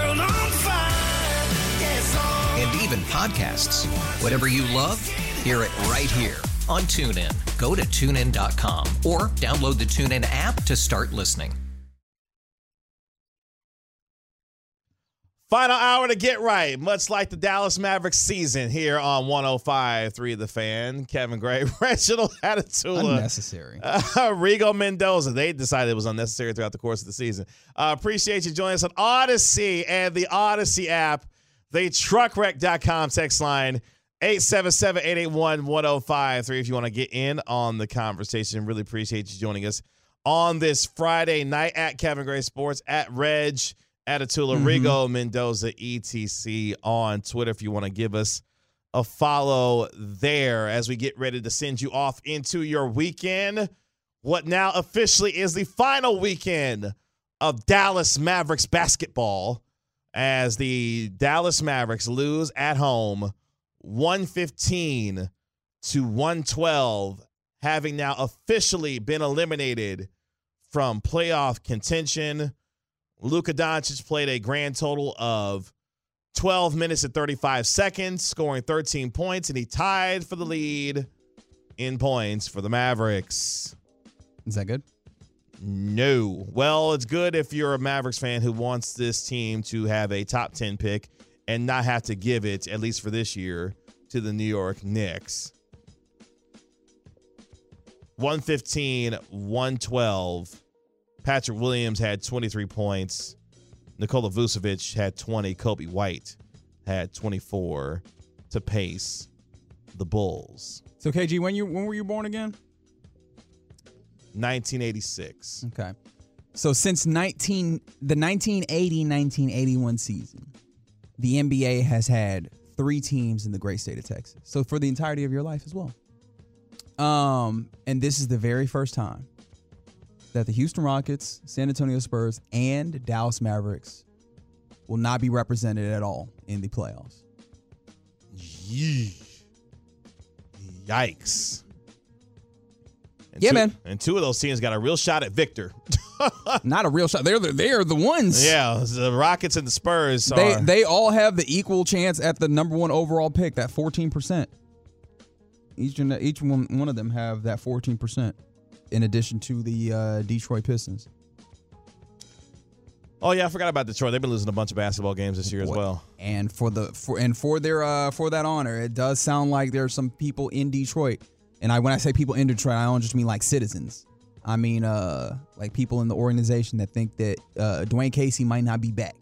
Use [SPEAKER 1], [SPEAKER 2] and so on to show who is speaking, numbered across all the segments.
[SPEAKER 1] and even podcasts. Whatever you love, hear it right here on TuneIn. Go to tunein.com or download the TuneIn app to start listening.
[SPEAKER 2] Final hour to get right, much like the Dallas Mavericks season here on 105.3 The Fan. Kevin Gray, Reginald Atatula.
[SPEAKER 3] Unnecessary.
[SPEAKER 2] Uh, Rigo Mendoza. They decided it was unnecessary throughout the course of the season. Uh, appreciate you joining us on Audacy and the Audacy app, the truckwreck.com text line 877-881-1053 if you want to get in on the conversation. Really appreciate you joining us on this Friday night at Kevin Gray Sports, at Reg, at Atula mm-hmm. Rigo Mendoza, ETC on Twitter if you want to give us a follow there as we get ready to send you off into your weekend. What now officially is the final weekend of Dallas Mavericks basketball as the Dallas Mavericks lose at home 115 to 112, having now officially been eliminated from playoff contention. Luka Doncic played a grand total of 12 minutes and 35 seconds, scoring 13 points, and he tied for the lead in points for the Mavericks.
[SPEAKER 3] Is that good?
[SPEAKER 2] No. Well, it's good if you're a Mavericks fan who wants this team to have a top 10 pick and not have to give it, at least for this year, to the New York Knicks. 115, 112. Patrick Williams had 23 points. Nikola Vucevic had 20. Coby White had 24 to pace the Bulls.
[SPEAKER 3] So KG, when you when were you born again?
[SPEAKER 2] 1986.
[SPEAKER 3] Okay. So since 19 the 1980-1981 season, the NBA has had three teams in the great state of Texas. So for the entirety of your life as well. Um, and this is the very first time that the Houston Rockets, San Antonio Spurs, and Dallas Mavericks will not be represented at all in the playoffs.
[SPEAKER 2] Yee. Yikes. And
[SPEAKER 3] Yeah,
[SPEAKER 2] two-
[SPEAKER 3] man.
[SPEAKER 2] And two of those teams got a real shot at Victor.
[SPEAKER 3] Not a real shot. They're the, they're the ones.
[SPEAKER 2] yeah, the Rockets and the Spurs
[SPEAKER 3] They
[SPEAKER 2] are.
[SPEAKER 3] they all have the equal chance at the number one overall pick, that fourteen percent. Each each one one of them have that fourteen percent, in addition to the uh, Detroit Pistons.
[SPEAKER 2] oh yeah, I forgot about Detroit. They've been losing a bunch of basketball games this year as well.
[SPEAKER 3] And for the for and for their uh for that honor, it does sound like there are some people in Detroit. And I when I say people in Detroit, I don't just mean like citizens. I mean uh like people in the organization that think that uh Dwane Casey might not be back.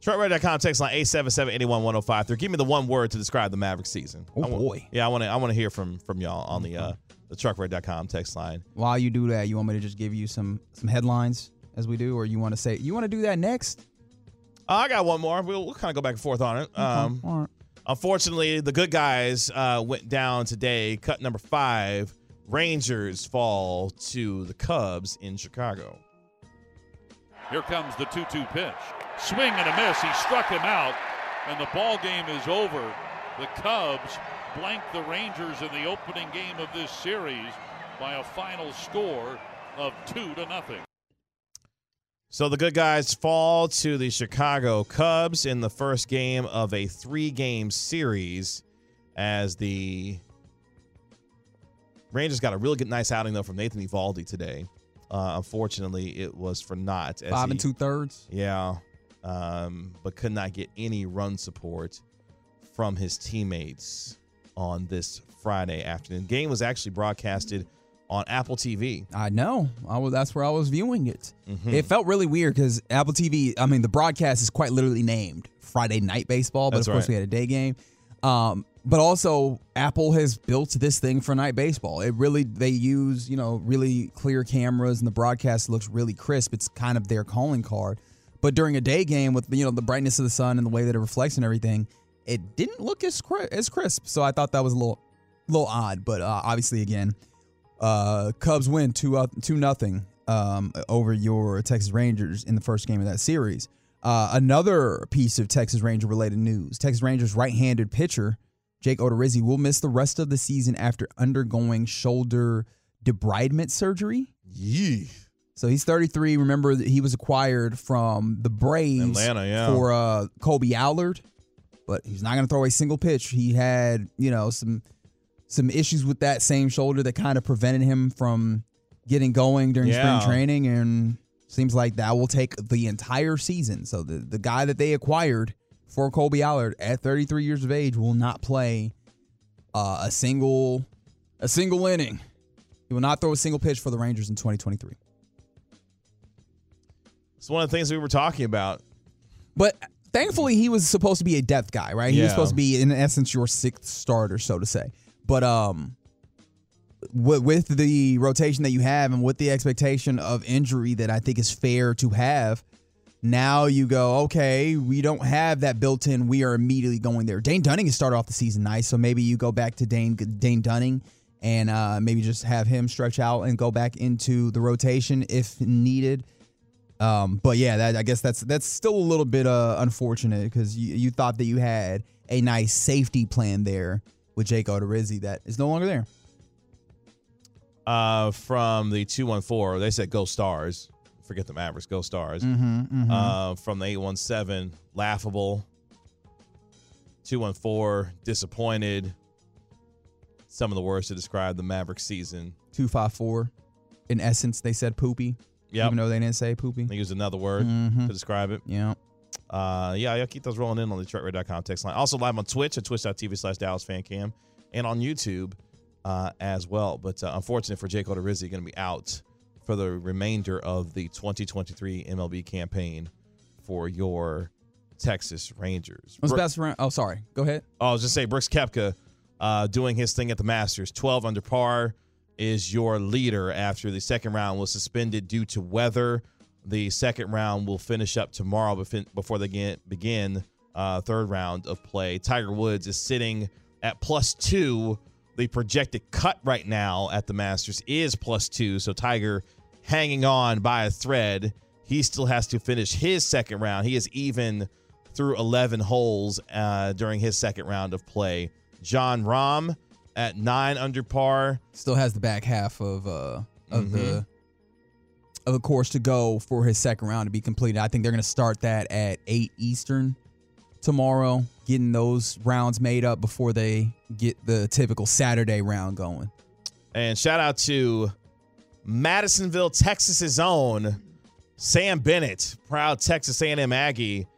[SPEAKER 2] truckwreck.com text line 877-881-1053. Give me the one word to describe the Maverick season.
[SPEAKER 3] Oh,
[SPEAKER 2] I wa-
[SPEAKER 3] boy.
[SPEAKER 2] Yeah, I want to I want to hear from from y'all on the uh the truckwreck.com text line.
[SPEAKER 3] While you do that, you want me to just give you some some headlines as we do, or you want to say you want to do that next?
[SPEAKER 2] Uh, I got one more. We'll, we'll kind of go back and forth on it. Um,
[SPEAKER 3] All right.
[SPEAKER 2] Unfortunately, the good guys uh, went down today. Cut number five. Rangers fall to the Cubs in Chicago.
[SPEAKER 4] Here comes the 2 2 pitch. Swing and a miss. He struck him out, and the ball game is over. The Cubs blank the Rangers in the opening game of this series by a final score of 2 to nothing.
[SPEAKER 2] So the good guys fall to the Chicago Cubs in the first game of a three game series as the Rangers got a really good, nice outing, though, from Nathan Eovaldi today. Uh, unfortunately, it was for not as
[SPEAKER 3] Five
[SPEAKER 2] he-
[SPEAKER 3] and two thirds.
[SPEAKER 2] Yeah, um, but could not get any run support from his teammates on this Friday afternoon. Game was actually broadcasted on Apple TV.
[SPEAKER 3] I know. I was, that's where I was viewing it.
[SPEAKER 2] Mm-hmm.
[SPEAKER 3] It felt really weird because Apple TV, I mean, the broadcast is quite literally named Friday Night Baseball, but
[SPEAKER 2] That's
[SPEAKER 3] of course
[SPEAKER 2] right.
[SPEAKER 3] we had a day game. Um, but also, Apple has built this thing for night baseball. It really, they use, you know, really clear cameras and the broadcast looks really crisp. It's kind of their calling card. But during a day game with, you know, the brightness of the sun and the way that it reflects and everything, it didn't look as, cri- as crisp. So I thought that was a little, little odd. But uh, obviously, again, uh, Cubs win two uh, two nothing um, over your Texas Rangers in the first game of that series. Uh, another piece of Texas Ranger related news: Texas Rangers right-handed pitcher Jake Odorizzi will miss the rest of the season after undergoing shoulder debridement surgery.
[SPEAKER 2] Yee.
[SPEAKER 3] So he's 33. Remember that he was acquired from the Braves
[SPEAKER 2] Atlanta, yeah.
[SPEAKER 3] for uh, Kolby Allard, but he's not going to throw a single pitch. He had, you know, some some issues with that same shoulder that kind of prevented him from getting going during
[SPEAKER 2] Yeah.
[SPEAKER 3] spring training, and seems like that will take the entire season. So the the guy that they acquired for Kolby Allard at 33 years of age will not play uh, a single a single inning. He will not throw a single pitch for the Rangers in 2023.
[SPEAKER 2] It's one of the things we were talking about.
[SPEAKER 3] But thankfully, he was supposed to be a depth guy, right? He was supposed to be, in essence, your sixth starter, so to say. But um, with, with the rotation that you have and with the expectation of injury that I think is fair to have, now you go, okay, we don't have that built in. We are immediately going there. Dane Dunning has started off the season nice, so maybe you go back to Dane Dane Dunning and uh, maybe just have him stretch out and go back into the rotation if needed. Um, but yeah, that, I guess that's that's still a little bit uh, unfortunate because you, you thought that you had a nice safety plan there with Jake Odorizzi that is no longer there.
[SPEAKER 2] Uh, from the 214, they said go stars. Forget the Mavericks, go stars.
[SPEAKER 3] Mm-hmm,
[SPEAKER 2] Uh, from the 817, laughable. 214, disappointed. Some of the words to describe the Mavericks season.
[SPEAKER 3] Two five four. In essence, they said poopy,
[SPEAKER 2] Yeah.
[SPEAKER 3] even though they didn't say poopy.
[SPEAKER 2] They used another word
[SPEAKER 3] Mhm.
[SPEAKER 2] to describe it.
[SPEAKER 3] Yeah.
[SPEAKER 2] Uh, yeah, yeah, keep those rolling in on the truckwreck.com text line. Also live on Twitch at twitch.tv slash Dallas Fan Cam and on YouTube uh, as well. But uh, unfortunate for Jake Odorizzi, going to be out for the remainder of the 2023 MLB campaign for your Texas Rangers.
[SPEAKER 3] What's best friend? Oh, sorry. Go ahead.
[SPEAKER 2] Oh, I was just say Brooks Koepka uh, doing his thing at the Masters. 12 under par is your leader after the second round was suspended due to weather. The second round will finish up tomorrow before they get, begin uh, third round of play. Tiger Woods is sitting at plus two. The projected cut right now at the Masters is plus two. So Tiger hanging on by a thread. He still has to finish his second round. He is even through 11 holes uh, during his second round of play. Jon Rahm at nine under par.
[SPEAKER 3] Still has the back half of uh of the
[SPEAKER 2] Mhm.
[SPEAKER 3] Of course to go for his second round to be completed. I think they're going to start that at eight Eastern tomorrow, getting those rounds made up before they get the typical Saturday round going.
[SPEAKER 2] And shout out to Madisonville, Texas's own Sam Bennett, proud Texas A&M Aggie,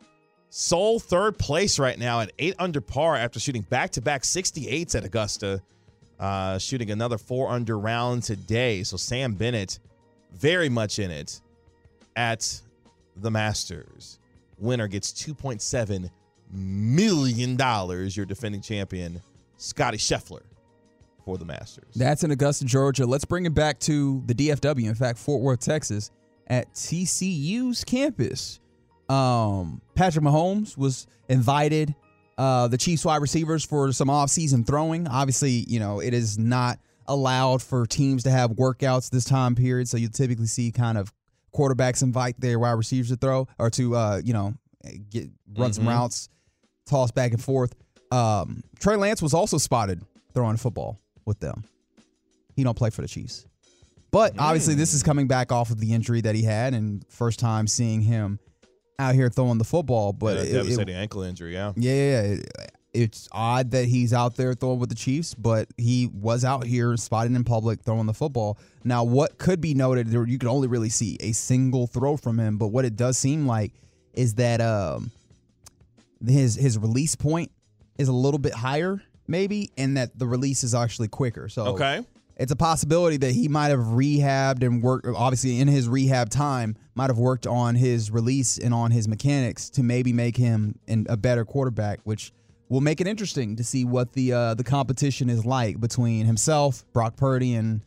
[SPEAKER 2] sole third place right now at eight under par after shooting back-to-back 68s at Augusta, uh, shooting another four under round today. So Sam Bennett, very much in it at the Masters. Winner gets 2.7 million dollars. Your defending champion, Scottie Scheffler, for the Masters.
[SPEAKER 3] That's in Augusta, Georgia. Let's bring it back to the DFW. In fact, Fort Worth, Texas, at TCU's campus. Um, Patrick Mahomes was invited. Uh, the Chiefs wide receivers for some off-season throwing. Obviously, you know it is not allowed for teams to have workouts this time period, so you typically see kind of quarterbacks invite their wide receivers to throw or to uh, you know get run some
[SPEAKER 2] Mhm.
[SPEAKER 3] routes, toss back and forth. Um, Trey Lance was also spotted throwing football with them. He don't play for the Chiefs. But obviously this is coming back off of the injury that he had and first time seeing him out here throwing the football. But
[SPEAKER 2] Yeah,
[SPEAKER 3] it- it-
[SPEAKER 2] devastating ankle injury, yeah.
[SPEAKER 3] yeah, yeah, yeah. It- It's odd that he's out there throwing with the Chiefs, but he was out here spotted in public throwing the football. Now, what could be noted, you can only really see a single throw from him, but what it does seem like is that um, his his release point is a little bit higher, maybe, and that the release is actually quicker. So
[SPEAKER 2] Okay.
[SPEAKER 3] it's a possibility that he might have rehabbed and worked obviously in his rehab time might have worked on his release and on his mechanics to maybe make him an, a better quarterback which will make it interesting to see what the uh, the competition is like between himself Brock Purdy and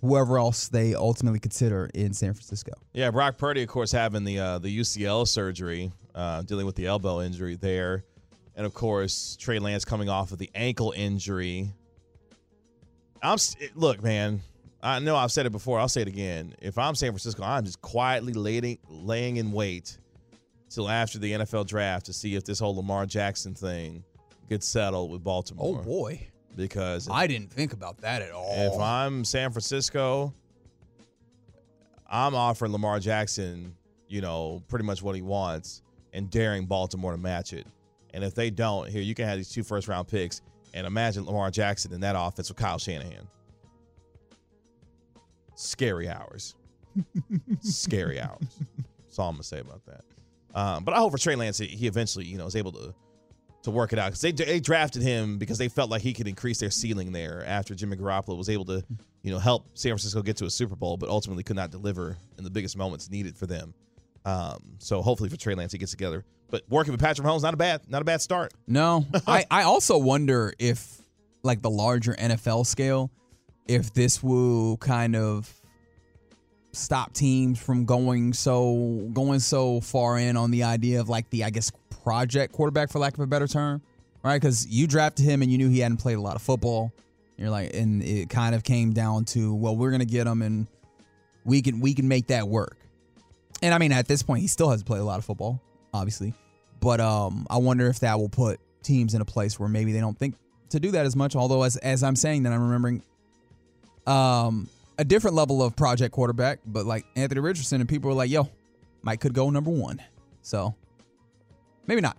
[SPEAKER 3] whoever else they ultimately consider in San Francisco
[SPEAKER 2] Yeah, Brock Purdy, of course, having the uh, the UCL surgery, uh, dealing with the elbow injury there, and of course Trey Lance coming off of the ankle injury. I'm s- look, man. I know I've said it before. I'll say it again. If I'm San Francisco, I'm just quietly laying laying in wait till after the NFL draft to see if this whole Lamar Jackson thing gets settled with Baltimore.
[SPEAKER 3] Oh boy
[SPEAKER 2] because
[SPEAKER 3] I didn't think about that at all
[SPEAKER 2] if I'm San Francisco, I'm offering Lamar Jackson, you know, pretty much what he wants and daring Baltimore to match it. And if they don't, here, you can have these two first round picks and imagine Lamar Jackson in that offense with Kyle Shanahan. Scary hours. Scary hours. That's all I'm going to say about that. Um, but I hope for Trey Lance, he eventually, you know, is able to to work it out because they, they drafted him because they felt like he could increase their ceiling there after Jimmy Garoppolo was able to, you know, help San Francisco get to a Super Bowl, but ultimately could not deliver in the biggest moments needed for them. Um, so hopefully for Trey Lance, he gets together. But working with Patrick Mahomes, not a bad, not a bad start.
[SPEAKER 3] No, I, I also wonder if, like the larger NFL scale, if this will kind of stop teams from going so going so far in on the idea of like the I guess project quarterback for lack of a better term, right? Because you drafted him and you knew he hadn't played a lot of football. You're like, and it kind of came down to well, we're gonna get him and we can we can make that work. And I mean, at this point, he still hasn't played a lot of football, obviously. But um, I wonder if that will put teams in a place where maybe they don't think to do that as much. Although, as as I'm saying that, I'm remembering um a different level of project quarterback, but like Anthony Richardson, and people were like, "Yo, Mike could go number one." So maybe not.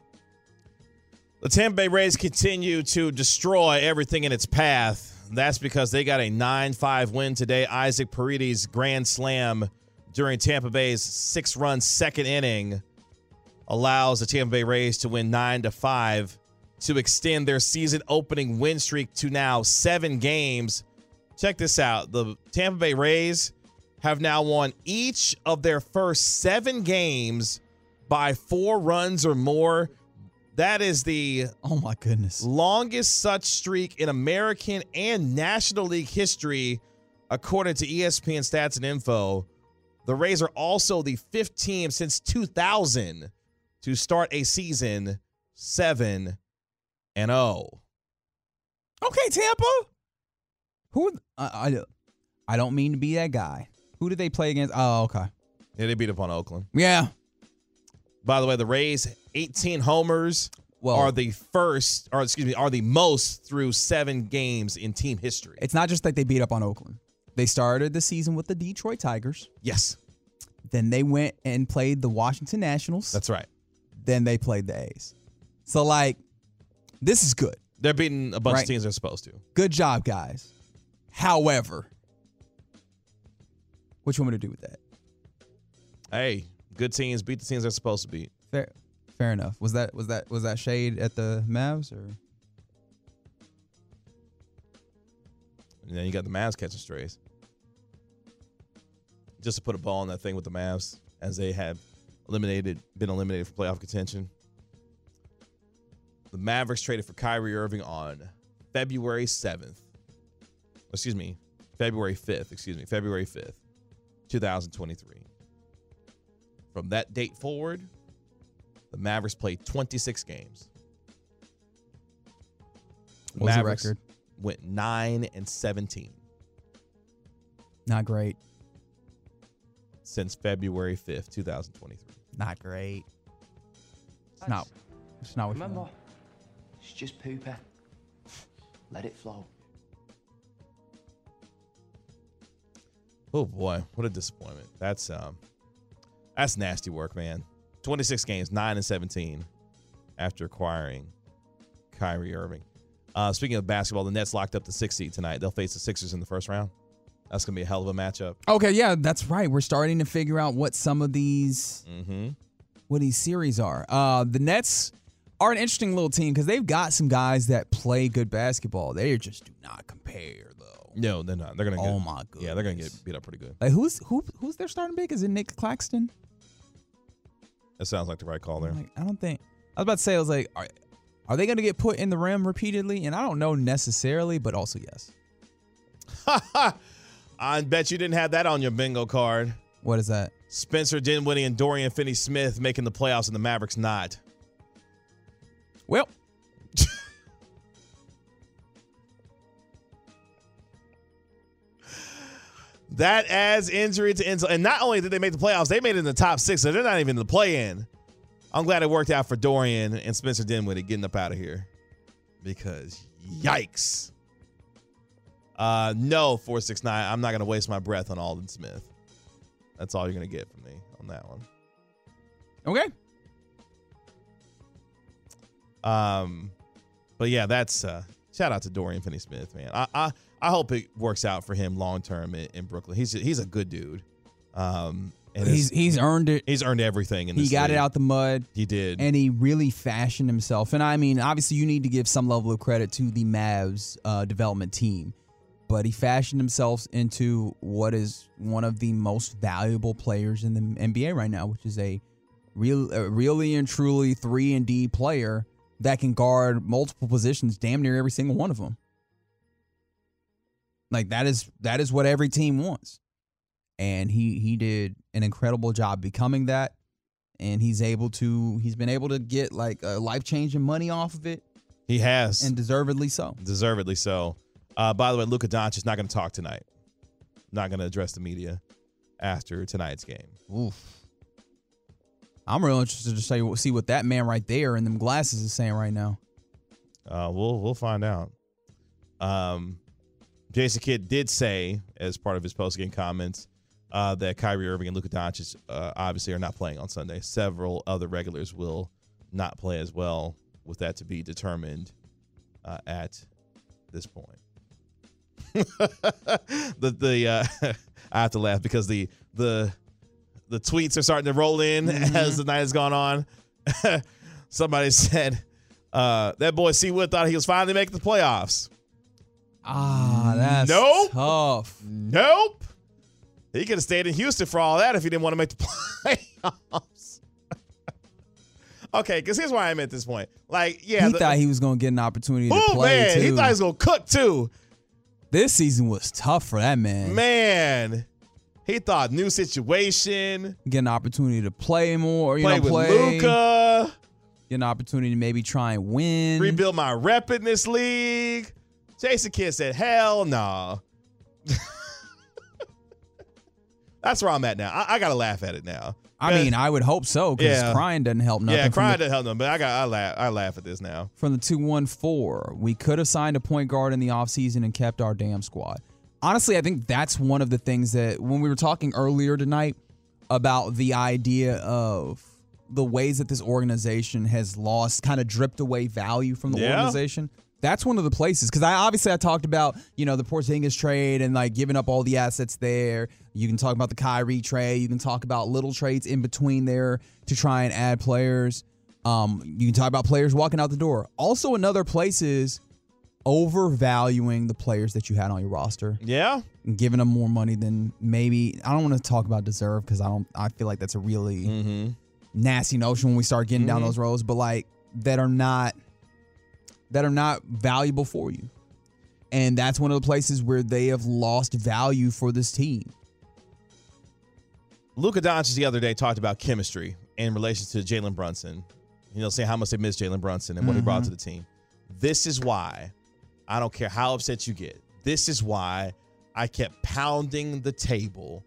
[SPEAKER 2] The Tampa Bay Rays continue to destroy everything in its path. That's because they got a 9 5 win today. Isaac Paredes' grand slam during Tampa Bay's six run second inning allows the Tampa Bay Rays to win 9 to 5 to extend their season opening win streak to now seven games. Check this out the Tampa Bay Rays have now won each of their first seven games by four runs or more. That is the
[SPEAKER 3] Oh my goodness.
[SPEAKER 2] longest such streak in American and National League history, according to ESPN Stats and Info. The Rays are also the fifth team since 2000 to start a season 7 and oh. 0.
[SPEAKER 3] Okay, Tampa. Who? I, I I don't mean to be that guy. Who did they play against? Oh, okay.
[SPEAKER 2] Yeah, they beat up on Oakland.
[SPEAKER 3] Yeah.
[SPEAKER 2] By the way, the Rays 18 homers
[SPEAKER 3] Well-
[SPEAKER 2] are the first or excuse me, are the most through 7 games in team history.
[SPEAKER 3] It's not just like they beat up on Oakland. They started the season with the Detroit Tigers.
[SPEAKER 2] Yes.
[SPEAKER 3] Then they went and played the Washington Nationals.
[SPEAKER 2] That's right.
[SPEAKER 3] then they played the A's. So like, this is good.
[SPEAKER 2] They're beating a bunch
[SPEAKER 3] Right.
[SPEAKER 2] of teams they're supposed to.
[SPEAKER 3] Good job, guys. However, what you want me to do with that?
[SPEAKER 2] Hey, good teams beat the teams they're supposed to beat.
[SPEAKER 3] Fair, fair enough. Was that was that was that shade at the Mavs or?
[SPEAKER 2] And then you got the Mavs catching strays. Just to put a ball on that thing with the Mavs, as they have eliminated, been eliminated from playoff contention. The Mavericks traded for Kyrie Irving on February 7th. Excuse me, February 5th. Excuse me, February 5th, 2023. From that date forward, the Mavericks played 26 games.
[SPEAKER 3] What was the
[SPEAKER 2] Mavericks
[SPEAKER 3] record?
[SPEAKER 2] went 9 and 17
[SPEAKER 3] Not great.
[SPEAKER 2] since February 5th, 2023.
[SPEAKER 3] Not great. It's not. It's not what you
[SPEAKER 5] Remember,
[SPEAKER 3] want.
[SPEAKER 5] it's just pooper. Let it flow.
[SPEAKER 2] Oh boy, what a disappointment. That's um that's nasty work, man. 26 games, 9 and 17 after acquiring Kyrie Irving. Uh, speaking of basketball, the Nets locked up the six seed tonight. They'll face the Sixers in the first round. That's gonna be a hell of a matchup.
[SPEAKER 3] Okay, yeah, that's right. We're starting to figure out what some of these
[SPEAKER 2] Mm-hmm.
[SPEAKER 3] what these series are. Uh, the Nets are an interesting little team because they've got some guys that play good basketball. They just do not compare though.
[SPEAKER 2] No, they're not. They're gonna. Get,
[SPEAKER 3] Oh my
[SPEAKER 2] Yeah, they're gonna get beat up pretty good.
[SPEAKER 3] Like who's who who's their starting big? Is it Nick Claxton?
[SPEAKER 2] That sounds like the right call there.
[SPEAKER 3] Like I don't think I was about to say I was like, are, are they going to get put in the rim repeatedly? And I don't know necessarily, but also yes.
[SPEAKER 2] I bet you didn't have that on your bingo card.
[SPEAKER 3] What is that?
[SPEAKER 2] Spencer Dinwiddie and Dorian Finney-Smith making the playoffs and the Mavericks not.
[SPEAKER 3] Well,
[SPEAKER 2] That adds injury to insult. And not only did they make the playoffs, they made it in the top six, so they're not even in the play-in. I'm glad it worked out for Dorian and Spencer Dinwiddie getting up out of here. Because yikes. Uh no, 469. I'm not gonna waste my breath on Alden Smith. That's all you're gonna get from me on that one.
[SPEAKER 3] okay.
[SPEAKER 2] Um, but yeah, that's uh, shout out to Dorian Finney-Smith, man. I I, I hope it works out for him long term in, in Brooklyn. He's he's a good dude. Um, and
[SPEAKER 3] He's he's earned it.
[SPEAKER 2] he's earned everything. In
[SPEAKER 3] He got it
[SPEAKER 2] league.
[SPEAKER 3] out the mud.
[SPEAKER 2] He did.
[SPEAKER 3] and he really fashioned himself. And I mean, obviously, you need to give some level of credit to the Mavs uh, development team, but he fashioned himself into what is one of the most valuable players in the NBA right now, which is a real, a really and truly three and D player that can guard multiple positions, damn near every single one of them. Like that is that is what every team wants, and he he did an incredible job becoming that and he's able to he's been able to get like uh, life changing money off of it
[SPEAKER 2] he has
[SPEAKER 3] and deservedly so.
[SPEAKER 2] deservedly so. Uh, by the way, Luka Doncic is not going to talk tonight. Not going to address the media after tonight's game.
[SPEAKER 3] Oof. I'm real interested to say, see what that man right there in them glasses is saying right now.
[SPEAKER 2] Uh, we'll we'll find out. Um, Jason Kidd did say as part of his post game comments uh, that Kyrie Irving and Luka Doncic uh, obviously are not playing on Sunday. Several other regulars will not play as well, with that to be determined uh, at this point. the the uh, I have to laugh because the the the tweets are starting to roll in as the night has gone on. Somebody said uh, that boy C Wood thought he was finally making the playoffs.
[SPEAKER 3] Ah, that's
[SPEAKER 2] Nope.
[SPEAKER 3] tough.
[SPEAKER 2] Nope. He could have stayed in Houston for all that if he didn't want to make the playoffs. okay, because here's where I'm at this point. Like, yeah,
[SPEAKER 3] he
[SPEAKER 2] the-
[SPEAKER 3] thought he was going to get an opportunity to
[SPEAKER 2] oh
[SPEAKER 3] play
[SPEAKER 2] man,
[SPEAKER 3] too.
[SPEAKER 2] he thought he was gonna cook too.
[SPEAKER 3] this season was tough for that man.
[SPEAKER 2] Man, he thought new situation,
[SPEAKER 3] Get an opportunity to play more, you
[SPEAKER 2] play
[SPEAKER 3] know,
[SPEAKER 2] with
[SPEAKER 3] play.
[SPEAKER 2] Luka,
[SPEAKER 3] Get an opportunity to maybe try and win.
[SPEAKER 2] rebuild my rep in this league. Jason Kidd said, "Hell no." That's where I'm at now. I, I gotta laugh at it now.
[SPEAKER 3] I mean, I would hope so because
[SPEAKER 2] Yeah.
[SPEAKER 3] crying doesn't help nothing.
[SPEAKER 2] yeah, crying
[SPEAKER 3] the-
[SPEAKER 2] doesn't help them, but I got I laugh I laugh at this now.
[SPEAKER 3] from the 214. We could have signed a point guard in the offseason and kept our damn squad. Honestly, I think that's one of the things that when we were talking earlier tonight about the idea of the ways that this organization has lost, kind of dripped away value from the
[SPEAKER 2] Yeah.
[SPEAKER 3] organization. That's one of the places because I obviously I talked about you know the Porzingis trade and like giving up all the assets there. You can talk about the Kyrie trade. You can talk about little trades in between there to try and add players. Um, you can talk about players walking out the door. Also, another place is overvaluing the players that you had on your roster
[SPEAKER 2] Yeah,
[SPEAKER 3] and giving them more money than maybe. I don't want to talk about deserve because I don't. I feel like that's a really
[SPEAKER 2] Mm-hmm.
[SPEAKER 3] nasty notion when we start getting down those roads. But like that are not that are not valuable for you, and that's one of the places where they have lost value for this team.
[SPEAKER 2] Luka Doncic the other day talked about chemistry in relation to Jalen Brunson. You know, saying how much they miss Jalen Brunson and what he brought to mm-hmm. the team. This is why I don't care how upset you get. This is why I kept pounding the table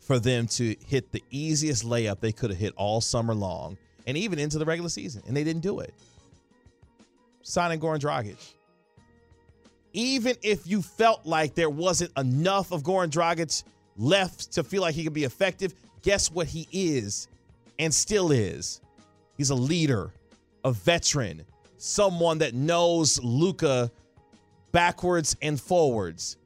[SPEAKER 2] for them to hit the easiest layup they could have hit all summer long and even into the regular season, and they didn't do it. Signing Goran Dragic. Even if you felt like there wasn't enough of Goran Dragic left to feel like he could be effective, guess what he is and still is? He's a leader, a veteran, someone that knows Luka backwards and forwards.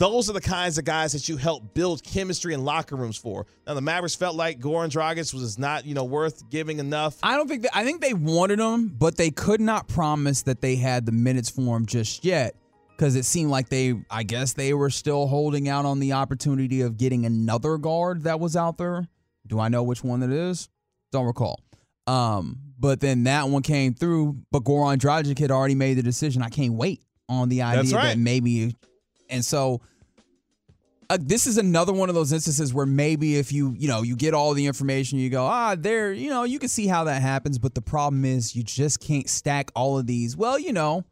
[SPEAKER 2] Those are the kinds of guys that you help build chemistry in locker rooms for. Now the Mavericks felt like Goran Dragic was not, you know, worth giving enough.
[SPEAKER 3] I don't think that, I think they wanted him, but they could not promise that they had the minutes for him just yet because it seemed like they, I guess, they were still holding out on the opportunity of getting another guard that was out there. Do I know which one that is? Don't recall. Um, but then that one came through, but Goran Dragic had already made the decision. I can't wait on the idea
[SPEAKER 2] right.
[SPEAKER 3] that maybe, and so uh, this is another one of those instances where maybe if you you know you get all the information you go ah there you know you can see how that happens but the problem is you just can't stack all of these. Well you know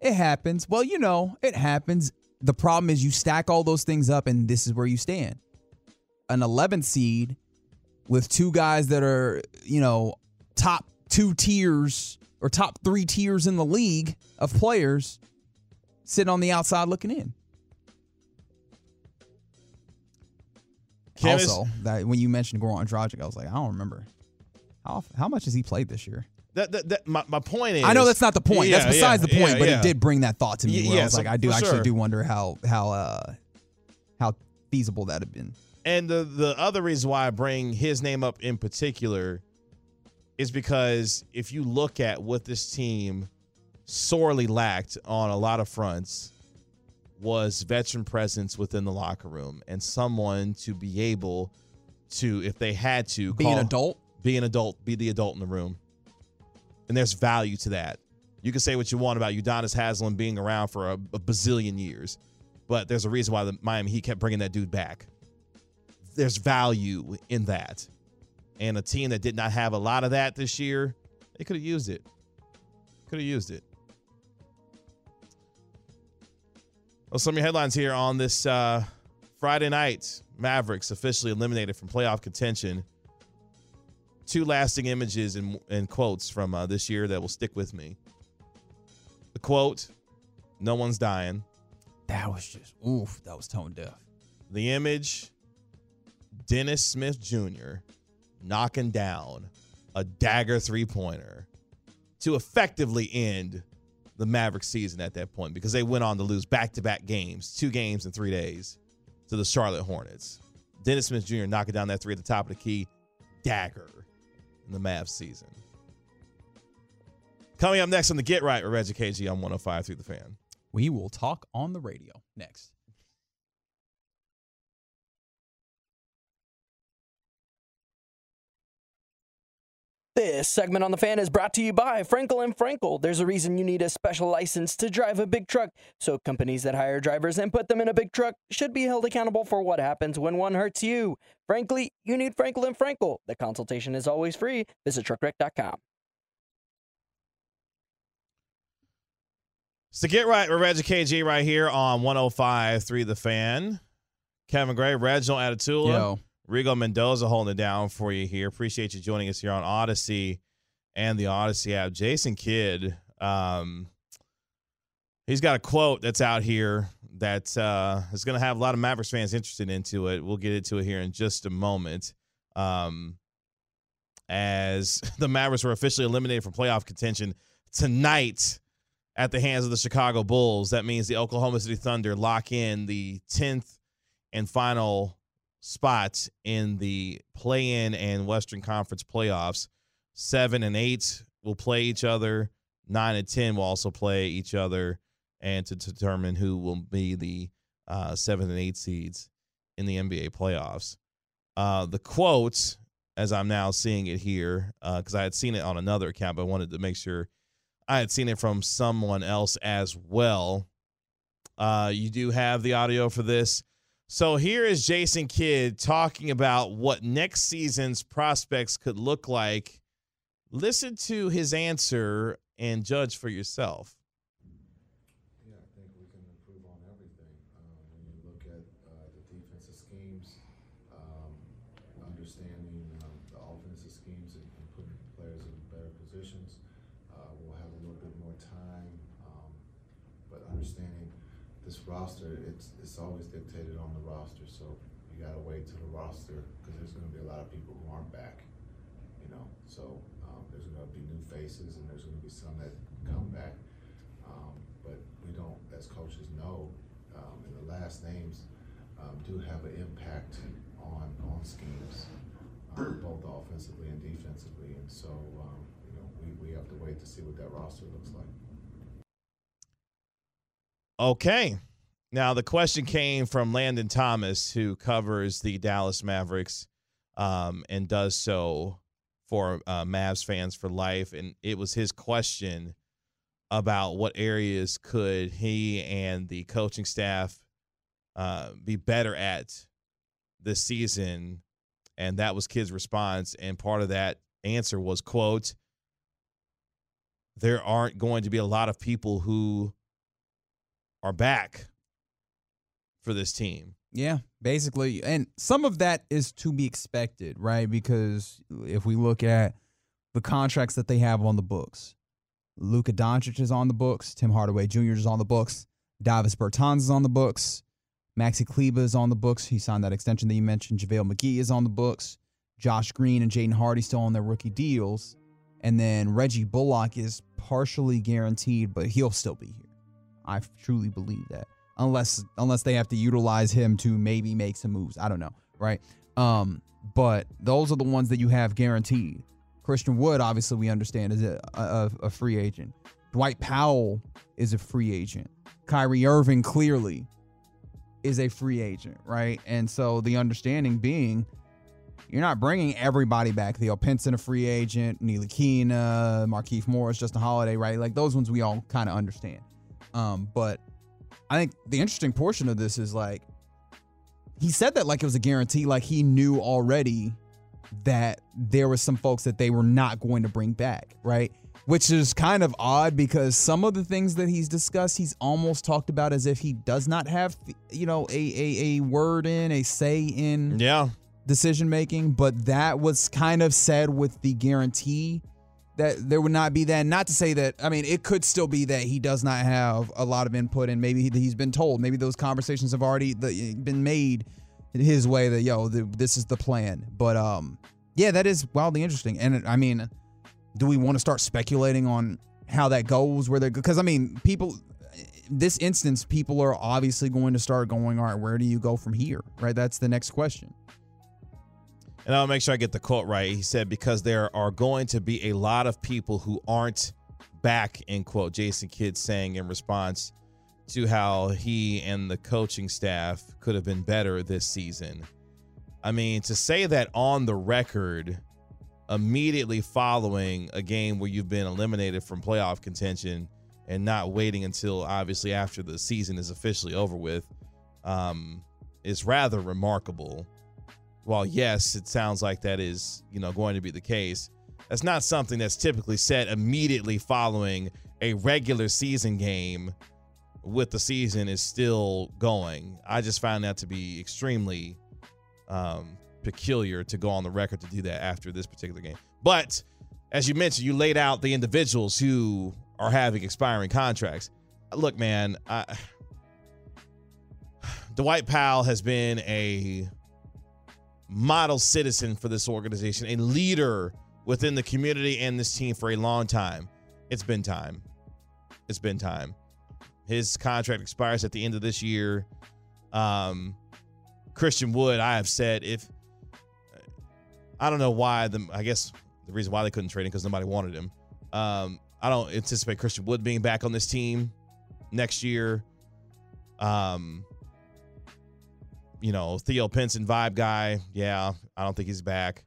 [SPEAKER 3] it happens. Well you know it happens. The problem is you stack all those things up and this is where you stand. An 11th seed with two guys that are you know top two tiers or top three tiers in the league of players sitting on the outside looking in
[SPEAKER 2] Is-
[SPEAKER 3] also, that when you mentioned Goran Dragic, I was like, I don't remember how how much has he played this year.
[SPEAKER 2] That, that, that my, my point is
[SPEAKER 3] I know that's not the point.
[SPEAKER 2] Yeah,
[SPEAKER 3] that's besides
[SPEAKER 2] yeah,
[SPEAKER 3] the point,
[SPEAKER 2] yeah,
[SPEAKER 3] but
[SPEAKER 2] yeah.
[SPEAKER 3] it did bring that thought to me.
[SPEAKER 2] Y-
[SPEAKER 3] Where
[SPEAKER 2] yeah,
[SPEAKER 3] I was
[SPEAKER 2] so
[SPEAKER 3] like, I do actually
[SPEAKER 2] sure.
[SPEAKER 3] do wonder how how uh how feasible that had been.
[SPEAKER 2] And the the other reason why I bring his name up in particular is because if you look at what this team sorely lacked on a lot of fronts was veteran presence within the locker room and someone to be able to, if they had to,
[SPEAKER 3] Be an adult?
[SPEAKER 2] be an adult, be the adult in the room. And there's value to that. You can say what you want about Udonis Haslem being around for a, a bazillion years, but there's a reason why the Miami Heat kept bringing that dude back. There's value in that. And a team that did not have a lot of that this year, they could have used it. Could have used it. Well, some of your headlines here on this uh, Friday night. Mavericks officially eliminated from playoff contention. Two lasting images and, and quotes from uh, this year that will stick with me. The quote, no one's dying.
[SPEAKER 3] That was just oof, that was tone deaf.
[SPEAKER 2] The image, Dennis Smith Jr. knocking down a dagger three pointer to effectively end the Maverick season at that point because they went on to lose back to back games, two games in three days to the Charlotte Hornets. Dennis Smith Jr. knocking down that three at the top of the key, dagger in the Mavs season. Coming up next on the Get Right with Reggie KG on 105 through the fan.
[SPEAKER 3] We will talk on the radio next.
[SPEAKER 6] This segment on the fan is brought to you by Frankel and Frankel. There's a reason you need a special license to drive a big truck. So companies that hire drivers and put them in a big truck should be held accountable for what happens when one hurts you. Frankly, you need Frankel and Frankel. The consultation is always free. Visit truckwreck.com.
[SPEAKER 2] So get right with Reggie KG right here on 105.3 The Fan. Kevin Gray, Reginald Atatula,
[SPEAKER 3] Yo.
[SPEAKER 2] Rigo Mendoza holding it down for you here. Appreciate you joining us here on Audacy and the Audacy app. Jason Kidd, um, he's got a quote that's out here that uh, is going to have a lot of Mavericks fans interested into it. We'll get into it here in just a moment. Um, as the Mavericks were officially eliminated from playoff contention tonight at the hands of the Chicago Bulls. That means the Oklahoma City Thunder lock in the 10th and final spot in the play in and Western Conference playoffs. Seven and eight will play each other, nine and 10 will also play each other, and to determine who will be the uh, seven and eight seeds in the NBA playoffs. Uh, the quote, as I'm now seeing it here, because I had seen it on another account, but I wanted to make sure I had seen it from someone else as well. Uh, you do have the audio for this. So here is Jason Kidd talking about what next season's prospects could look like. Listen to his answer and judge for yourself.
[SPEAKER 7] Yeah, I think we can improve on everything. Um, when you look at uh, the defensive schemes, um, understanding um, the offensive schemes and, and putting players in better positions, uh, we'll have a little bit more time. Um, but understanding this roster, it's it's always dictated on the roster. So you got to wait till the roster because there's going to be a lot of people who aren't back. You know, so um, there's going to be new faces and there's going to be some that come back. Um, but we don't, as coaches know, um, in the last last names um, do have an impact on on schemes, um, both offensively and defensively. And so, um, you know, we, we have to wait to see what that roster looks like.
[SPEAKER 2] Okay. Now the question came from Landon Thomas, who covers the Dallas Mavericks um, and does so for uh, Mavs fans for life, and it was his question about what areas could he and the coaching staff uh, be better at this season, and that was Kidd's response, and part of that answer was quote there aren't going to be a lot of people who are back for this team.
[SPEAKER 3] Yeah, basically. And some of that is to be expected, right? Because if we look at the contracts that they have on the books, Luka Doncic is on the books, Tim Hardaway Jr. is on the books, Davis Bertans is on the books, Maxi Kleber is on the books. He signed that extension that you mentioned. JaVale McGee is on the books. Josh Green and Jaden Hardy still on their rookie deals. And then Reggie Bullock is partially guaranteed, but he'll still be here. I truly believe that. Unless unless they have to utilize him to maybe make some moves. I don't know, right? Um, but those are the ones that you have guaranteed. Christian Wood, obviously, we understand is a, a, a free agent. Dwight Powell is a free agent. Kyrie Irving clearly is a free agent, right? And so the understanding being you're not bringing everybody back. Theo Pinson, a free agent, Ntilikina, Markieff Morris, Justin Holiday, right? Like those ones we all kind of understand. Um, but I think the interesting portion of this is like he said that like it was a guarantee, like he knew already that there was some folks that they were not going to bring back, right? Which is kind of odd because some of the things that he's discussed, he's almost talked about as if he does not have, you know, a a, a word in, a say in
[SPEAKER 2] yeah
[SPEAKER 3] decision making. But that was kind of said with the guarantee that there would not be that. Not to say that, I mean, it could still be that he does not have a lot of input and maybe he's been told, maybe those conversations have already been made his way that, yo, this is the plan. But um, yeah, that is wildly interesting. And I mean, do we want to start speculating on how that goes? Where they because I mean, people, this instance, people are obviously going to start going, all right, where do you go from here? Right? That's the next question.
[SPEAKER 2] And I'll make sure I get the quote right. He said, because there are going to be a lot of people who aren't back, end quote. Jason Kidd saying in response to how he and the coaching staff could have been better this season. I mean, to say that on the record, immediately following a game where you've been eliminated from playoff contention and not waiting until obviously after the season is officially over with, um, is rather remarkable while yes, it sounds like that is, you know, going to be the case, that's not something that's typically said immediately following a regular season game with the season is still going. I just found that to be extremely um, peculiar to go on the record to do that after this particular game. But as you mentioned, you laid out the individuals who are having expiring contracts. Look, man, I, Dwight Powell has been a model citizen for this organization, a leader within the community and this team for a long time. It's been time. It's been time. His contract expires at the end of this year. Um, Christian Wood, I have said if I don't know why the I guess the reason why they couldn't trade him because nobody wanted him. Um, I don't anticipate Christian Wood being back on this team next year. Um, you know, Theo Pinson vibe guy. Yeah, I don't think he's back.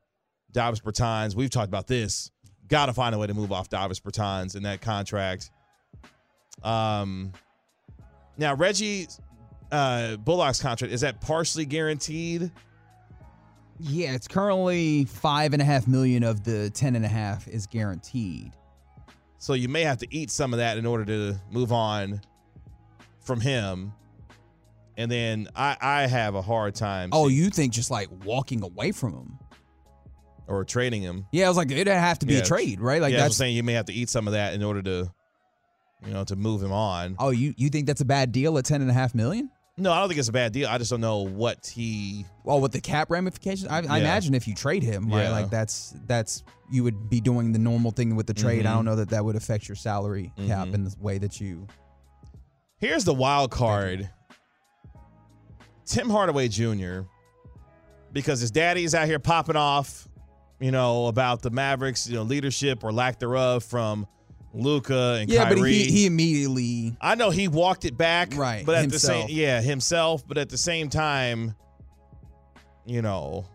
[SPEAKER 2] Davis Bertans, we've talked about this. Got to find a way to move off Davis Bertans in that contract. Um, now Reggie uh, Bullock's contract is that partially guaranteed?
[SPEAKER 3] Yeah, it's currently five and a half million of the ten and a half is guaranteed.
[SPEAKER 2] So you may have to eat some of that in order to move on from him. And then I, I have a hard time.
[SPEAKER 3] Oh, you think just like walking away from him
[SPEAKER 2] or trading him?
[SPEAKER 3] Yeah, I was like, it'd have to be
[SPEAKER 2] Yeah.
[SPEAKER 3] a trade, right? Like
[SPEAKER 2] yeah,
[SPEAKER 3] that's
[SPEAKER 2] I'm saying you may have to eat some of that in order to, you know, to move him on.
[SPEAKER 3] Oh, you you think that's a bad deal at ten and a half million?
[SPEAKER 2] No, I don't think it's a bad deal. I just don't know what he.
[SPEAKER 3] Well, with the cap ramifications, I, I imagine if you trade him, right,
[SPEAKER 2] Yeah.
[SPEAKER 3] like that's that's you would be doing the normal thing with the trade. I
[SPEAKER 2] Mhm.
[SPEAKER 3] don't know that that would affect your salary cap
[SPEAKER 2] Mhm.
[SPEAKER 3] in the way that you.
[SPEAKER 2] Here's the wild card. Tim Hardaway Jr. because his daddy's out here popping off, you know, about the Mavericks, you know, leadership or lack thereof from Luka and
[SPEAKER 3] Yeah,
[SPEAKER 2] Kyrie.
[SPEAKER 3] but he, he immediately
[SPEAKER 2] I know he walked it back,
[SPEAKER 3] Right,
[SPEAKER 2] But at
[SPEAKER 3] himself.
[SPEAKER 2] the same, yeah, himself. But at the same time, you know,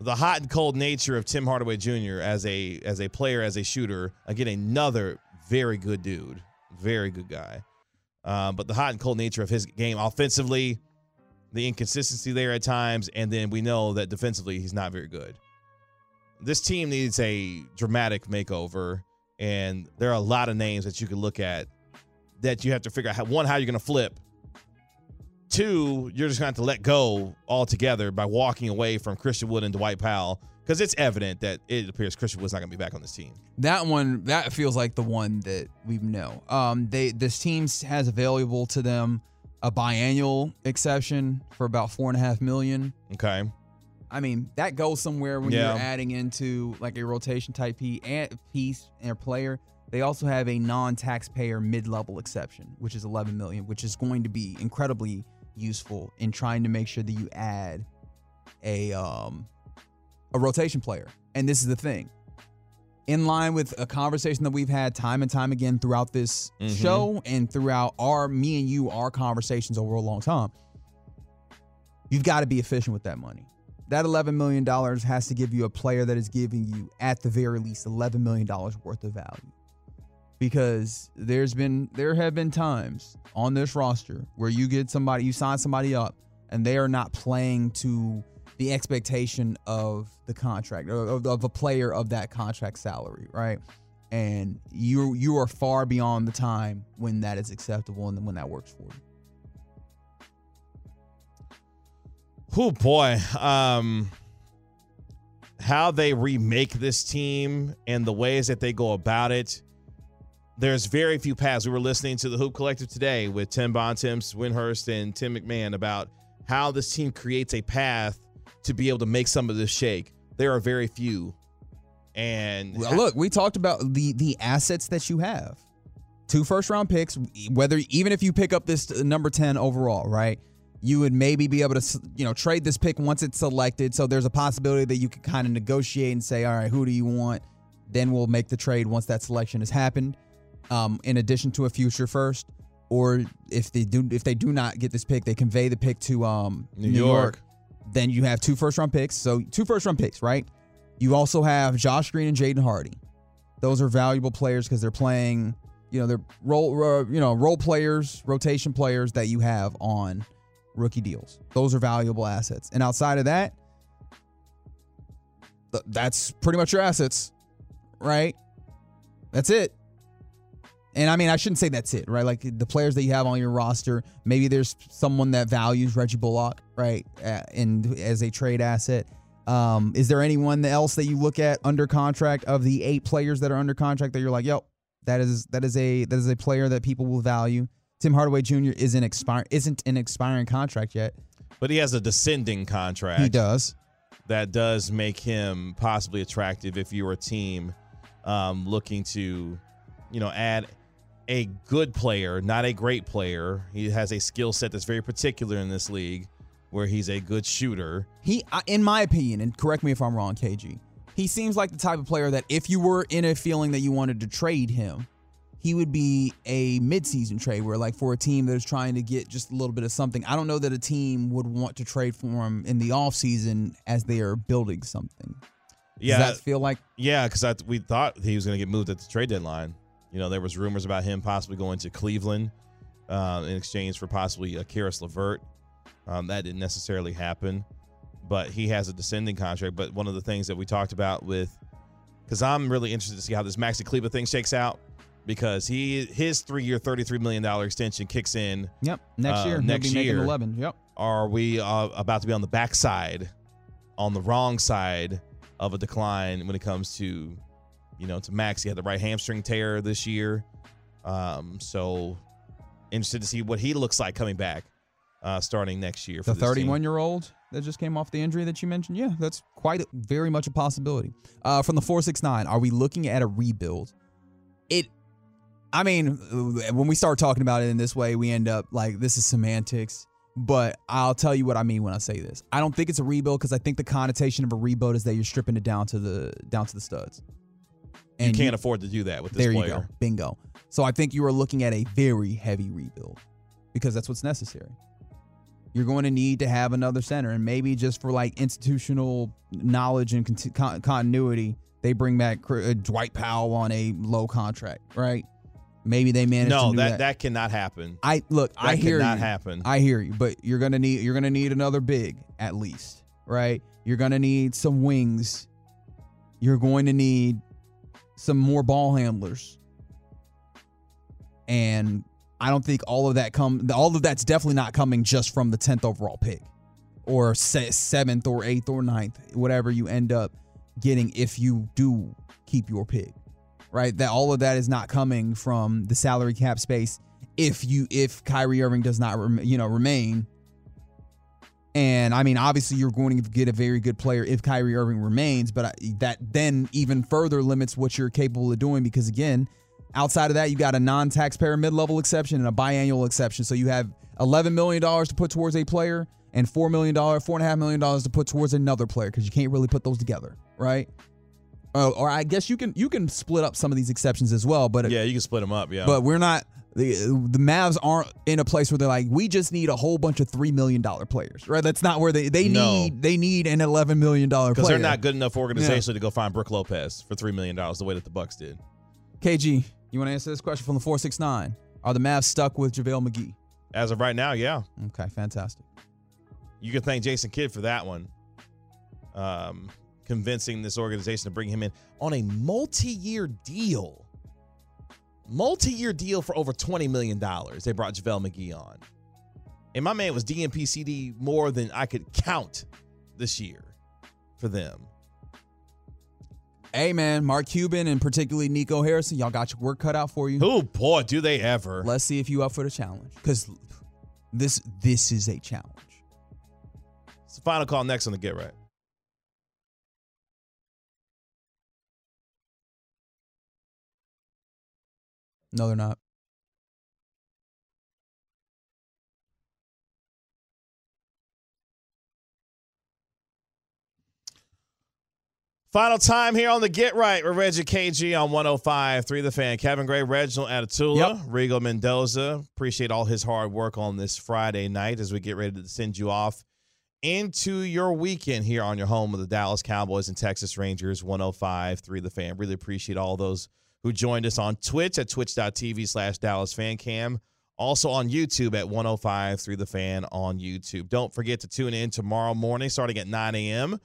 [SPEAKER 2] the hot and cold nature of Tim Hardaway Jr. as a as a player, as a shooter. Again, another very good dude, very good guy. Uh, but the hot and cold nature of his game offensively, the inconsistency there at times, and then we know that defensively he's not very good. This team needs a dramatic makeover, and there are a lot of names that you can look at that you have to figure out one how you're going to flip. Two, you're just going to have to let go altogether by walking away from Christian Wood and Dwight Powell because it's evident that it appears Christian was not going to be back on this team.
[SPEAKER 3] That one that feels like the one that we know. Um, they this team has available to them a biannual exception for about four and a half million.
[SPEAKER 2] Okay.
[SPEAKER 3] I mean that goes somewhere when
[SPEAKER 2] Yeah.
[SPEAKER 3] you're adding into like a rotation type piece and piece and a player. They also have a non-taxpayer mid-level exception, which is 11 million, which is going to be incredibly useful in trying to make sure that you add a um a rotation player. And this is the thing. In line with a conversation that we've had time and time again throughout this
[SPEAKER 2] Mhm.
[SPEAKER 3] show and throughout our me and you our conversations over a long time. You've got to be efficient with that money. That $11 million has to give you a player that is giving you, at the very least, $11 million worth of value. Because there's been, there have been times on this roster where you get somebody, you sign somebody up, and they are not playing to the expectation of the contract of, of a player of that contract salary, right? And you you are far beyond the time when that is acceptable and when that works for you.
[SPEAKER 2] Oh boy, um, how they remake this team and the ways that they go about it. There's very few paths. We were listening to the Hoop Collective today with Tim Bontemps, Windhorst, and Tim McMahon about how this team creates a path to be able to make some of this shake. There are very few, and
[SPEAKER 3] Well, look, we talked about the the assets that you have. Two first round picks, whether even if you pick up this uh, number 10 overall, right? You would maybe be able to, you know, trade this pick once it's selected. So there's a possibility that you could kind of negotiate and say, all right, who do you want? Then we'll make the trade once that selection has happened. Um, in addition to a future first, or if they do, if they do not get this pick, they convey the pick to um,
[SPEAKER 2] New York.
[SPEAKER 3] Then you have two first round picks. So two first round picks, right? You also have Josh Green and Jaden Hardy. Those are valuable players because they're playing, you know, they're role, you know, role players, rotation players that you have on rookie deals. Those are valuable assets. And outside of that, th- that's pretty much your assets, right? That's it. And I mean, I shouldn't say that's it, right? Like the players that you have on your roster, maybe there's someone that values Reggie Bullock, right, and as a trade asset. Um, is there anyone else that you look at under contract of the eight players that are under contract that you're like, yo, that is that is a that is a player that people will value. Tim Hardaway Jr. isn't expire isn't an expiring contract yet.
[SPEAKER 2] but he has a descending contract.
[SPEAKER 3] He does.
[SPEAKER 2] that does make him possibly attractive if you're a team um, looking to, you know, add a good player, not a great player. He has a skill set that's very particular in this league, where he's a good shooter.
[SPEAKER 3] He, in my opinion, and correct me if I'm wrong, KG. He seems like the type of player that if you were in a feeling that you wanted to trade him, he would be a midseason trade where, like, for a team that is trying to get just a little bit of something. I don't know that a team would want to trade for him in the offseason as they are building something.
[SPEAKER 2] Yeah,
[SPEAKER 3] Does that feel like
[SPEAKER 2] yeah, because we thought he was going to get moved at the trade deadline. You know, there was rumors about him possibly going to Cleveland uh, in exchange for possibly a Caris LeVert. Um, that didn't necessarily happen, but he has a descending contract. But one of the things that we talked about with, because I'm really interested to see how this Maxi Kleber thing shakes out, because he his three year, thirty three million dollar extension kicks in.
[SPEAKER 3] Yep, next
[SPEAKER 2] uh,
[SPEAKER 3] year.
[SPEAKER 2] Next year,
[SPEAKER 3] 11. Yep.
[SPEAKER 2] Are we uh, about to be on the backside, on the wrong side of a decline when it comes to, you know, to Max? He had the right hamstring tear this year, um, so interested to see what he looks like coming back, uh, starting next year. For
[SPEAKER 3] The
[SPEAKER 2] this team.
[SPEAKER 3] 31 year old that just came off the injury that you mentioned. Yeah, that's quite a, very much a possibility. Uh, from the 469, are we looking at a rebuild? It, I mean, when we start talking about it in this way, we end up like this is semantics. But I'll tell you what I mean when I say this. I don't think it's a rebuild because I think the connotation of a rebuild is that you're stripping it down to the down to the studs.
[SPEAKER 2] You can't afford to do that with this
[SPEAKER 3] there
[SPEAKER 2] player.
[SPEAKER 3] you go. Bingo. So I think you are looking at a very heavy rebuild because that's what's necessary. You're going to need to have another center, and maybe just for like institutional knowledge and con- continuity, they bring back uh, Dwight Powell on a low contract, right? Maybe they manage.
[SPEAKER 2] No,
[SPEAKER 3] to do
[SPEAKER 2] that,
[SPEAKER 3] that
[SPEAKER 2] that cannot happen.
[SPEAKER 3] I look. I hear
[SPEAKER 2] cannot
[SPEAKER 3] you.
[SPEAKER 2] happen.
[SPEAKER 3] I hear you, but you're gonna need you're gonna need another big at least, right? You're gonna need some wings. You're going to need some more ball handlers, and I don't think all of that come. All of that's definitely not coming just from the tenth overall pick, or se- seventh or eighth or ninth, whatever you end up getting if you do keep your pick right? That all of that is not coming from the salary cap space. If you if Kyrie Irving does not you know remain, and I mean obviously you're going to get a very good player if Kyrie Irving remains, but I- that then even further limits what you're capable of doing because again, outside of that you got a non-taxpayer mid-level exception and a biannual exception, so you have 11 million dollars to put towards a player and four million dollars, four and a half million dollars to put towards another player because you can't really put those together, right? Uh, or I guess you can you can split up some of these exceptions as well, but
[SPEAKER 2] yeah, you can split them up. Yeah,
[SPEAKER 3] but we're not the the Mavs aren't in a place where they're like we just need a whole bunch of three million dollar players, right? That's not where they they
[SPEAKER 2] No.
[SPEAKER 3] need they need an eleven million dollar
[SPEAKER 2] because
[SPEAKER 3] player.
[SPEAKER 2] they're not good enough organizationally to go find Brook Lopez for three million dollars the way that the Bucks did.
[SPEAKER 3] KG, you want to answer this question from the four six nine? Are the Mavs stuck with JaVale McGee?
[SPEAKER 2] As of right now, yeah.
[SPEAKER 3] Okay, fantastic.
[SPEAKER 2] You can thank Jason Kidd for that one. Um, convincing this organization to bring him in on a multi-year deal. Multi-year deal for over twenty million dollars. They brought JaVale McGee on, and my man was DNPCD more than I could count this year for them.
[SPEAKER 3] Hey man, Mark Cuban and particularly Nico Harrison, y'all got your work cut out for you.
[SPEAKER 2] Oh boy, do they ever!
[SPEAKER 3] Let's see if you up for the challenge because this this is a challenge.
[SPEAKER 2] It's the final call next on the Get Right.
[SPEAKER 3] No, they're not.
[SPEAKER 2] Final time here on the Get Right with Reggie KG on 105.3 The Fan. Kevin Gray, Reginald Atatula,
[SPEAKER 3] Yep.
[SPEAKER 2] Rigo Mendoza. Appreciate all his hard work on this Friday night as we get ready to send you off into your weekend here on your home of the Dallas Cowboys and Texas Rangers 105.3 The Fan. Really appreciate all those who joined us on Twitch at twitch.tv slash Dallas Fan Cam. Also on YouTube at 105 through The Fan on YouTube. Don't forget to tune in tomorrow morning starting at 9 a.m.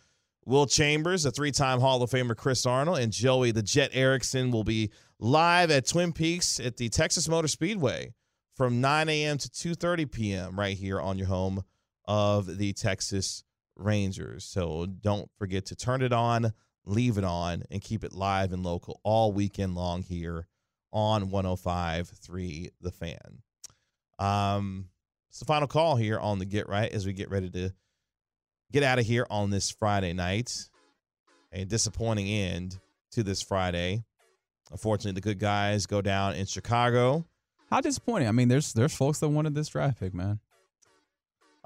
[SPEAKER 2] Will Chambers, the three time Hall of Famer Chris Arnold, and Joey the Jet Erickson will be live at Twin Peaks at the Texas Motor Speedway from 9 a.m. to 2.30 p.m. right here on your home of the Texas Rangers. So don't forget to turn it on, leave it on, and keep it live and local all weekend long here on 105.3 The Fan. Um, it's the final call here on the Get Right as we get ready to get out of here on this Friday night. A disappointing end to this Friday. Unfortunately, the good guys go down in Chicago.
[SPEAKER 3] How disappointing. I mean, there's there's folks that wanted this draft pick, man.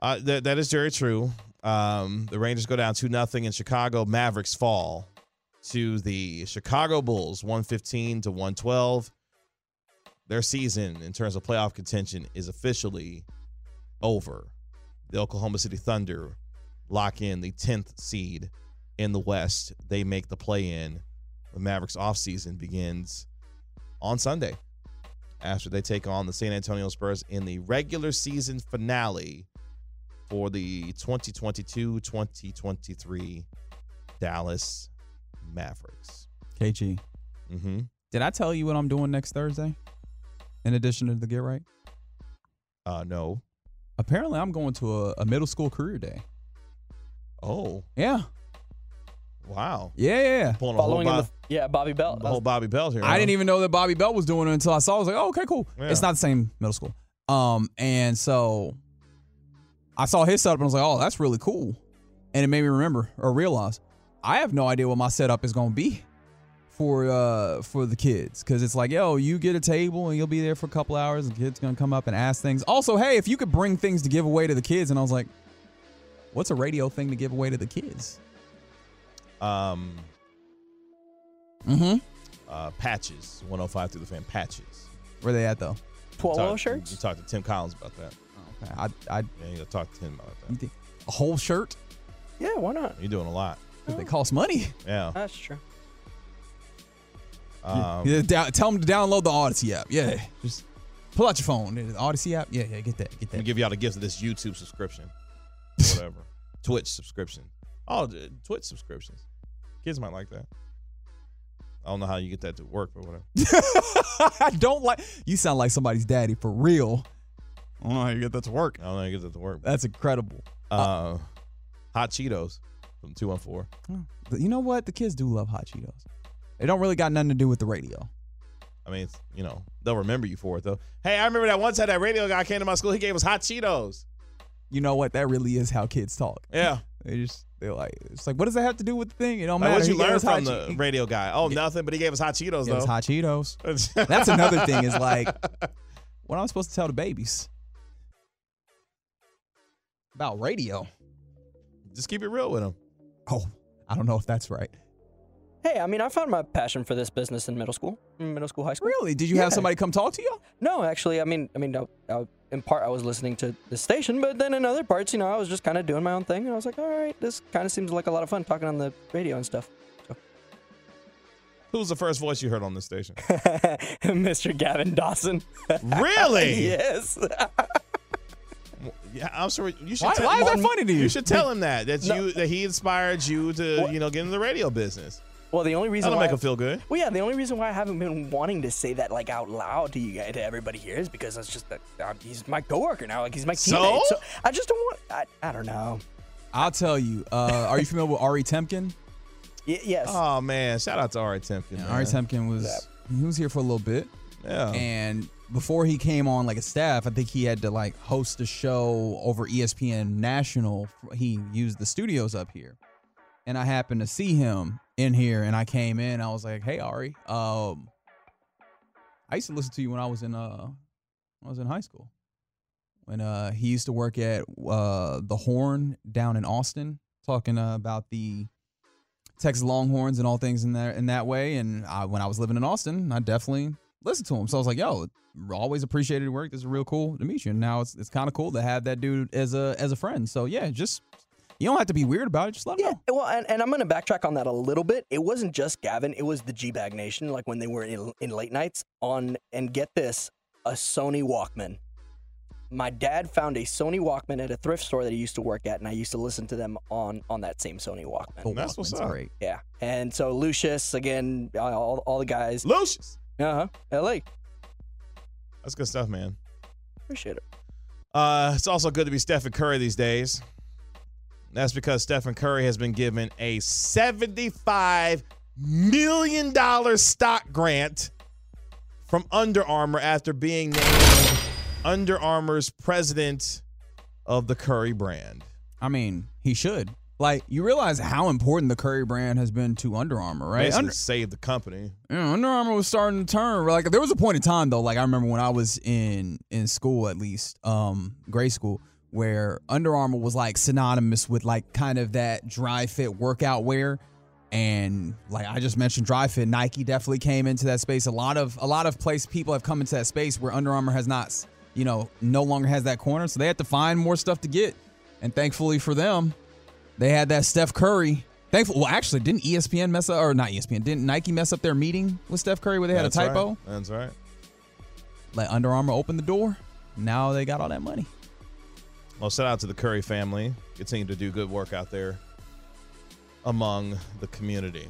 [SPEAKER 2] Uh, that that is very true. Um, the Rangers go down two nothing in Chicago. Mavericks fall to the Chicago Bulls, one fifteen to one twelve. Their season in terms of playoff contention is officially over. The Oklahoma City Thunder lock in the tenth seed in the West. They make the play in. The Mavericks offseason begins on Sunday after they take on the San Antonio Spurs in the regular season finale for the 2022-2023 Dallas Mavericks.
[SPEAKER 3] KG.
[SPEAKER 2] Mm-hmm.
[SPEAKER 3] Did I tell you what I'm doing next Thursday? In addition to the Get Right?
[SPEAKER 2] Uh, no.
[SPEAKER 3] Apparently, I'm going to a, a middle school career day.
[SPEAKER 2] Oh,
[SPEAKER 3] Yeah.
[SPEAKER 2] wow.
[SPEAKER 3] Yeah, yeah, yeah.
[SPEAKER 2] Pulling a
[SPEAKER 6] Following
[SPEAKER 2] whole,
[SPEAKER 6] in
[SPEAKER 2] Bob,
[SPEAKER 6] the yeah Bobby Belt.
[SPEAKER 2] the whole Bobby Belt here.
[SPEAKER 3] I didn't even know that Bobby Belt was doing it until I saw. it. I was like, oh, okay, cool.
[SPEAKER 2] Yeah.
[SPEAKER 3] It's not the same middle school. Um, and so I saw his setup and I was like, oh, that's really cool. And it made me remember or realize I have no idea what my setup is going to be for uh for the kids because it's like yo you get a table and you'll be there for a couple hours and kids gonna come up and ask things also hey if you could bring things to give away to the kids and i was like what's a radio thing to give away to the kids
[SPEAKER 2] Um,
[SPEAKER 3] mm-hmm
[SPEAKER 2] uh, patches, 105 through the fan patches.
[SPEAKER 3] where they at though
[SPEAKER 6] Polo
[SPEAKER 2] Talk-
[SPEAKER 6] shirts?
[SPEAKER 2] You talked to Tim Collins about that.
[SPEAKER 3] Okay i i
[SPEAKER 2] Yeah, you got to talk to him about
[SPEAKER 3] you
[SPEAKER 2] that.
[SPEAKER 3] think a whole shirt
[SPEAKER 6] Yeah, why not?
[SPEAKER 2] You're doing a lot.
[SPEAKER 3] 'Cause they cost money
[SPEAKER 2] Yeah.
[SPEAKER 6] That's true.
[SPEAKER 2] Um,
[SPEAKER 3] Yeah, down, tell them to download the Audacy app yeah just pull out your phone the Audacy app yeah yeah get that get
[SPEAKER 2] Let me
[SPEAKER 3] that
[SPEAKER 2] give y'all the gift of this YouTube subscription, whatever, Twitch subscription. Oh, the Twitch subscriptions. Kids might like that. I don't know how you get that to work, but whatever.
[SPEAKER 3] I don't like. You sound like somebody's daddy for real. I don't know how you get that to work.
[SPEAKER 2] I don't know how you get that to work.
[SPEAKER 3] That's incredible.
[SPEAKER 2] Uh, Hot Cheetos from two one four.
[SPEAKER 3] But you know what? The kids do love hot Cheetos. They don't really got nothing to do with the radio.
[SPEAKER 2] I mean, it's, you know, they'll remember you for it though. Hey, I remember that one time that radio guy came to my school. He gave us hot Cheetos.
[SPEAKER 3] You know what? That really is how kids talk.
[SPEAKER 2] Yeah.
[SPEAKER 3] They just they're like, it's like, what does that have to do with the thing? It don't
[SPEAKER 2] Like,
[SPEAKER 3] matter.
[SPEAKER 2] what'd you learn from the
[SPEAKER 3] Che-
[SPEAKER 2] radio guy? Oh, nothing. But he gave us hot Cheetos
[SPEAKER 3] Gave us
[SPEAKER 2] though.
[SPEAKER 3] hot Cheetos. That's another thing. Is like, what am I supposed to tell the babies about radio?
[SPEAKER 2] Just keep it real with them.
[SPEAKER 3] Oh, I don't know if that's right.
[SPEAKER 6] Hey, I mean, I found my passion for this business in middle school, middle school, high school.
[SPEAKER 3] Really? Did you have somebody come talk to you?
[SPEAKER 6] No, actually, I mean, I mean, I, I, in part, I was listening to the station, but then in other parts, you know, I was just kind of doing my own thing, and I was like, all right, this kind of seems like a lot of fun talking on the radio and stuff.
[SPEAKER 2] Who's the first voice you heard on this station?
[SPEAKER 6] Mr. Gavin Dawson.
[SPEAKER 2] Really?
[SPEAKER 6] yes.
[SPEAKER 2] Yeah, I'm sorry. You should.
[SPEAKER 3] Why-
[SPEAKER 2] tell-
[SPEAKER 3] why is that funny to you?
[SPEAKER 2] You should tell him that that
[SPEAKER 6] No.
[SPEAKER 2] you that he inspired you to
[SPEAKER 6] What?
[SPEAKER 2] you know get into the radio business.
[SPEAKER 6] Well, the only reason
[SPEAKER 2] That'll
[SPEAKER 6] why
[SPEAKER 2] make him feel good.
[SPEAKER 6] Well, yeah, the only reason why I haven't been wanting to say that like out loud to you guys, to everybody here, is because that's just that uh, he's my coworker now. Like he's my teammate. So I just don't want. I, I don't know.
[SPEAKER 3] I'll tell you. Uh, are you familiar with Ari Temkin?
[SPEAKER 6] Y- yes.
[SPEAKER 2] Oh man, shout out to Ari Temkin. man.
[SPEAKER 3] Ari Temkin was he was here for a little bit,
[SPEAKER 2] Yeah.
[SPEAKER 3] and before he came on like a staff, I think he had to like host a show over ESPN National. He used the studios up here, and I happened to see him in here, and I came in. I was like, "Hey, Ari, um, I used to listen to you when I was in uh, I was in high school." When uh, he used to work at uh, the Horn down in Austin, talking uh, about the Texas Longhorns and all things in that in that way. And I, when I was living in Austin, I definitely listened to him. So I was like, "Yo, always appreciated your work. This is real cool to meet you." And now it's it's kind of cool to have that dude as a as a friend. So yeah, just you don't have to be weird about it. Just let him
[SPEAKER 6] Yeah,
[SPEAKER 3] know.
[SPEAKER 6] well, and, and I'm going to backtrack on that a little bit. It wasn't just Gavin; it was the G Bag Nation. Like when they were in, in late nights on, and get this, a Sony Walkman. My dad found a Sony Walkman at a thrift store that he used to work at, and I used to listen to them on on that same Sony Walkman.
[SPEAKER 3] Oh,
[SPEAKER 2] That's what's
[SPEAKER 3] Walkman's
[SPEAKER 2] up.
[SPEAKER 3] great.
[SPEAKER 6] Yeah, and so Lucius again, all, all the guys.
[SPEAKER 2] Lucius.
[SPEAKER 6] Uh huh. L.A.
[SPEAKER 2] That's good stuff, man.
[SPEAKER 6] Appreciate it.
[SPEAKER 2] Uh, it's also good to be Stephen Curry these days. That's because Stephen Curry has been given a $75 million stock grant from Under Armour after being named Under Armour's president of the Curry brand.
[SPEAKER 3] I mean, he should. Like, you realize how important the Curry brand has been to Under Armour, right?
[SPEAKER 2] Basically
[SPEAKER 3] Under,
[SPEAKER 2] saved the company.
[SPEAKER 3] Yeah, Under Armour was starting to turn. Like there was a point in time though, like I remember when I was in in school at least, um, grade school, where Under Armour was like synonymous with like kind of that dry fit workout wear. And like I just mentioned dry fit, Nike definitely came into that space. A lot of a lot of place people have come into that space where Under Armour has not, you know, no longer has that corner. So they had to find more stuff to get. And thankfully for them, they had that Steph Curry. Thankful. Well, actually, didn't ESPN mess up, or not ESPN? Didn't Nike mess up their meeting with Steph Curry where they had a typo?
[SPEAKER 2] Right. That's right.
[SPEAKER 3] Let Under Armour open the door. Now they got all that money.
[SPEAKER 2] Well, shout out to the Curry family. Continue to do good work out there among the community.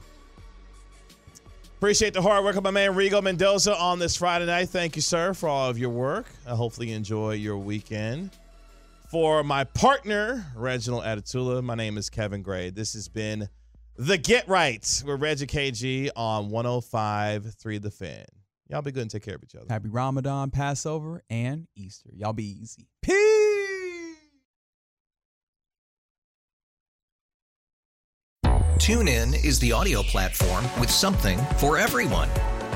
[SPEAKER 2] Appreciate the hard work of my man Rigo Mendoza on this Friday night. Thank you, sir, for all of your work. I hopefully enjoy your weekend. For my partner, Reginald Adatula, my name is Kevin Gray. This has been The Get Right with Reggie KG on 105.3 The Fan. Y'all be good and take care of each other.
[SPEAKER 3] Happy Ramadan, Passover, and Easter. Y'all be easy. Peace.
[SPEAKER 1] TuneIn is the audio platform with something for everyone.